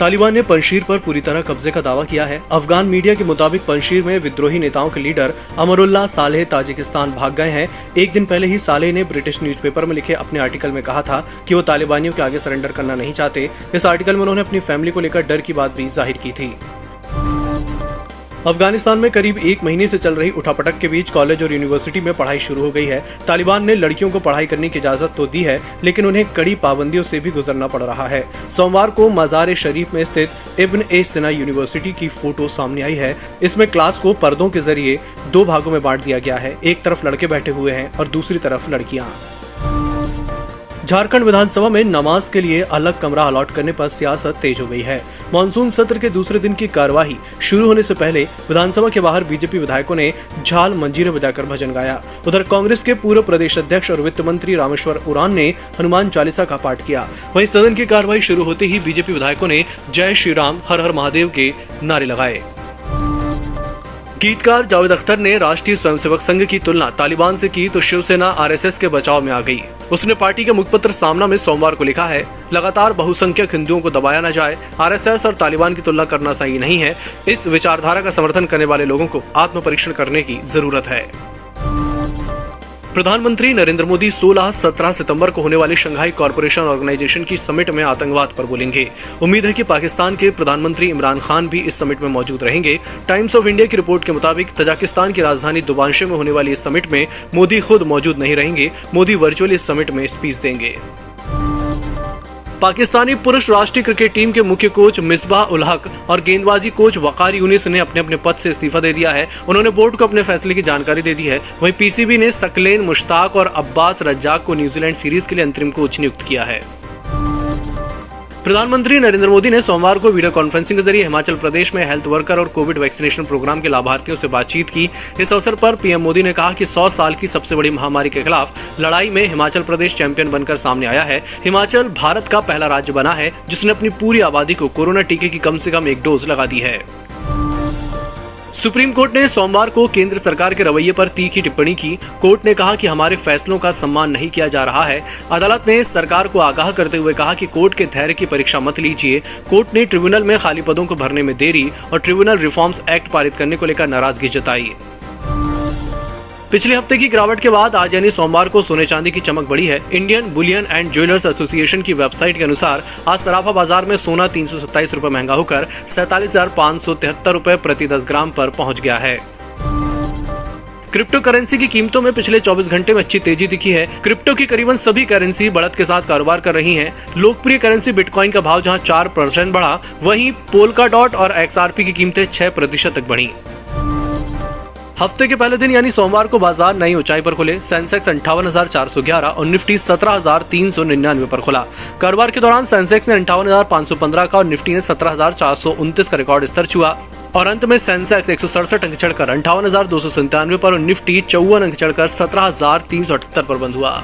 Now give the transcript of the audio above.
तालिबान ने पंशीर पर पूरी तरह कब्जे का दावा किया है। अफगान मीडिया के मुताबिक पंशीर में विद्रोही नेताओं के लीडर अमरुल्ला सालेह ताजिकिस्तान भाग गए हैं। एक दिन पहले ही सालेह ने ब्रिटिश न्यूज़पेपर में लिखे अपने आर्टिकल में कहा था कि वो तालिबानियों के आगे सरेंडर करना नहीं चाहते। इस आर्टिकल में उन्होंने अपनी फैमिली को लेकर डर की बात भी ज़ाहिर की थी। अफ़गानिस्तान में करीब एक महीने से चल रही उठापटक के बीच कॉलेज और यूनिवर्सिटी में पढ़ाई शुरू हो गई है। तालिबान ने लड़कियों को पढ़ाई करने की इजाज़त तो दी है, लेकिन उन्हें कड़ी पाबंदियों से भी गुजरना पड़ रहा है। सोमवार को मजार शरीफ में स्थित इब्न ए सिना यूनिवर्सिटी की फ़ोटो सामने आई है। इसमें क्लास को पर्दों के ज़रिए दो भागों में बांट दिया गया है, एक तरफ़ लड़के बैठे हुए हैं और दूसरी तरफ़ लड़कियाँ। झारखंड विधानसभा में नमाज़ के लिए अलग कमरा अलॉट करने पर सियासत तेज हो गई है। मानसून सत्र के दूसरे दिन की कार्यवाही शुरू होने से पहले विधानसभा के बाहर बीजेपी विधायकों ने झाल मंजीरे बजाकर भजन गाया। उधर कांग्रेस के पूर्व प्रदेश अध्यक्ष और वित्त मंत्री रामेश्वर उरान ने हनुमान चालीसा का पाठ किया। वहीं सदन की कार्यवाही शुरू होते ही बीजेपी विधायकों ने जय श्री राम हर हर महादेव के नारे लगाए। गीतकार जावेद अख्तर ने राष्ट्रीय स्वयंसेवक संघ की तुलना तालिबान से की तो शिवसेना आरएसएस के बचाव में आ गई। उसने पार्टी के मुखपत्र सामना में सोमवार को लिखा है, लगातार बहुसंख्यक हिंदुओं को दबाया न जाए, आरएसएस और तालिबान की तुलना करना सही नहीं है। इस विचारधारा का समर्थन करने वाले लोगों को आत्म करने की ज़रूरत है। प्रधानमंत्री नरेंद्र मोदी 16-17 सितंबर को होने वाले शंघाई कॉरपोरेशन ऑर्गेनाइजेशन की समिट में आतंकवाद पर बोलेंगे। उम्मीद है कि पाकिस्तान के प्रधानमंत्री इमरान खान भी इस समिट में मौजूद रहेंगे। टाइम्स ऑफ़ इंडिया की रिपोर्ट के मुताबिक तजाकिस्तान की राजधानी दुबानशे में होने वाली इस समिट में मोदी खुद मौजूद नहीं रहेंगे। मोदी वर्चुअली इस समिट में स्पीच देंगे। पाकिस्तानी पुरुष राष्ट्रीय क्रिकेट टीम के मुख्य कोच मिसबाह उल हक और गेंदबाजी कोच वकार यूनिस ने अपने अपने पद से इस्तीफा दे दिया है। उन्होंने बोर्ड को अपने फैसले की जानकारी दे दी है। वहीं पीसीबी ने सकलेन मुश्ताक और अब्बास रज्जाक को न्यूजीलैंड सीरीज़ के लिए अंतरिम कोच नियुक्त किया है। प्रधानमंत्री नरेंद्र मोदी ने सोमवार को वीडियो कॉन्फ्रेंसिंग के ज़रिए हिमाचल प्रदेश में हेल्थ वर्कर और कोविड वैक्सीनेशन प्रोग्राम के लाभार्थियों से बातचीत की। इस अवसर पर पीएम मोदी ने कहा कि 100 साल की सबसे बड़ी महामारी के खिलाफ लड़ाई में हिमाचल प्रदेश चैंपियन बनकर सामने आया है। हिमाचल भारत का पहला राज्य बना है, जिसने अपनी पूरी आबादी को कोरोना टीके की कम से कम एक डोज लगा दी है। सुप्रीम कोर्ट ने सोमवार को केंद्र सरकार के रवैये पर तीखी टिप्पणी की। कोर्ट ने कहा कि हमारे फैसलों का सम्मान नहीं किया जा रहा है। अदालत ने सरकार को आगाह करते हुए कहा कि कोर्ट के धैर्य की परीक्षा मत लीजिए। कोर्ट ने ट्रिब्यूनल में खाली पदों को भरने में देरी और ट्रिब्यूनल रिफॉर्म्स एक्ट पारित करने को लेकर नाराज़गी जताई। पिछले हफ़्ते की गिरावट के बाद आज यानी सोमवार को सोने चांदी की चमक बढ़ी है। Indian bullion and jewellers association की वेबसाइट के अनुसार आज सराफा बाज़ार में सोना तीन सौ सत्ताईस रूपए महँगा होकर सैतालीस हज़ार पाँच सौ तिहत्तर रूपए प्रति दस ग्राम पर पहुँच गया है। क्रिप्टो करेंसी की कीमतों में पिछले 24 घंटे में अच्छी तेज़ी दिखी है। क्रिप्टो की करीबन सभी करेंसी बढ़त के साथ कारोबार कर रही हैं। लोकप्रिय करेंसी बिटकॉइन का भाव जहाँ 4 परसेंट बढ़ा, वहीं पोलका डॉट और एक्सआरपी की कीमतें 6 प्रतिशत तक बढ़ी। हफ़्ते के पहले दिन, यानी सोमवार को बाज़ार नई ऊंचाई पर खुले। सेंसेक्स अंठावन हज़ार चार सौ ग्यारह और निफ्टी सत्रह हज़ार तीन सौ निन्यानवे पर खुला। कारोबार के दौरान सेंसेक्स ने अंठावन हज़ार पाँच सौ पंद्रह का और निफ्टी ने सत्रह हज़ार चार सौ उनतीस का रिकॉर्ड स्तर छुआ। और अंत में सेंसेक्स एक सौ सड़सठ अंक चढ़कर अंठावन हज़ार दो सौ पर और निफ्टी चौवन अंक चढ़कर सत्रह हज़ार तीन सौ अठहत्तर पर बंद हुआ।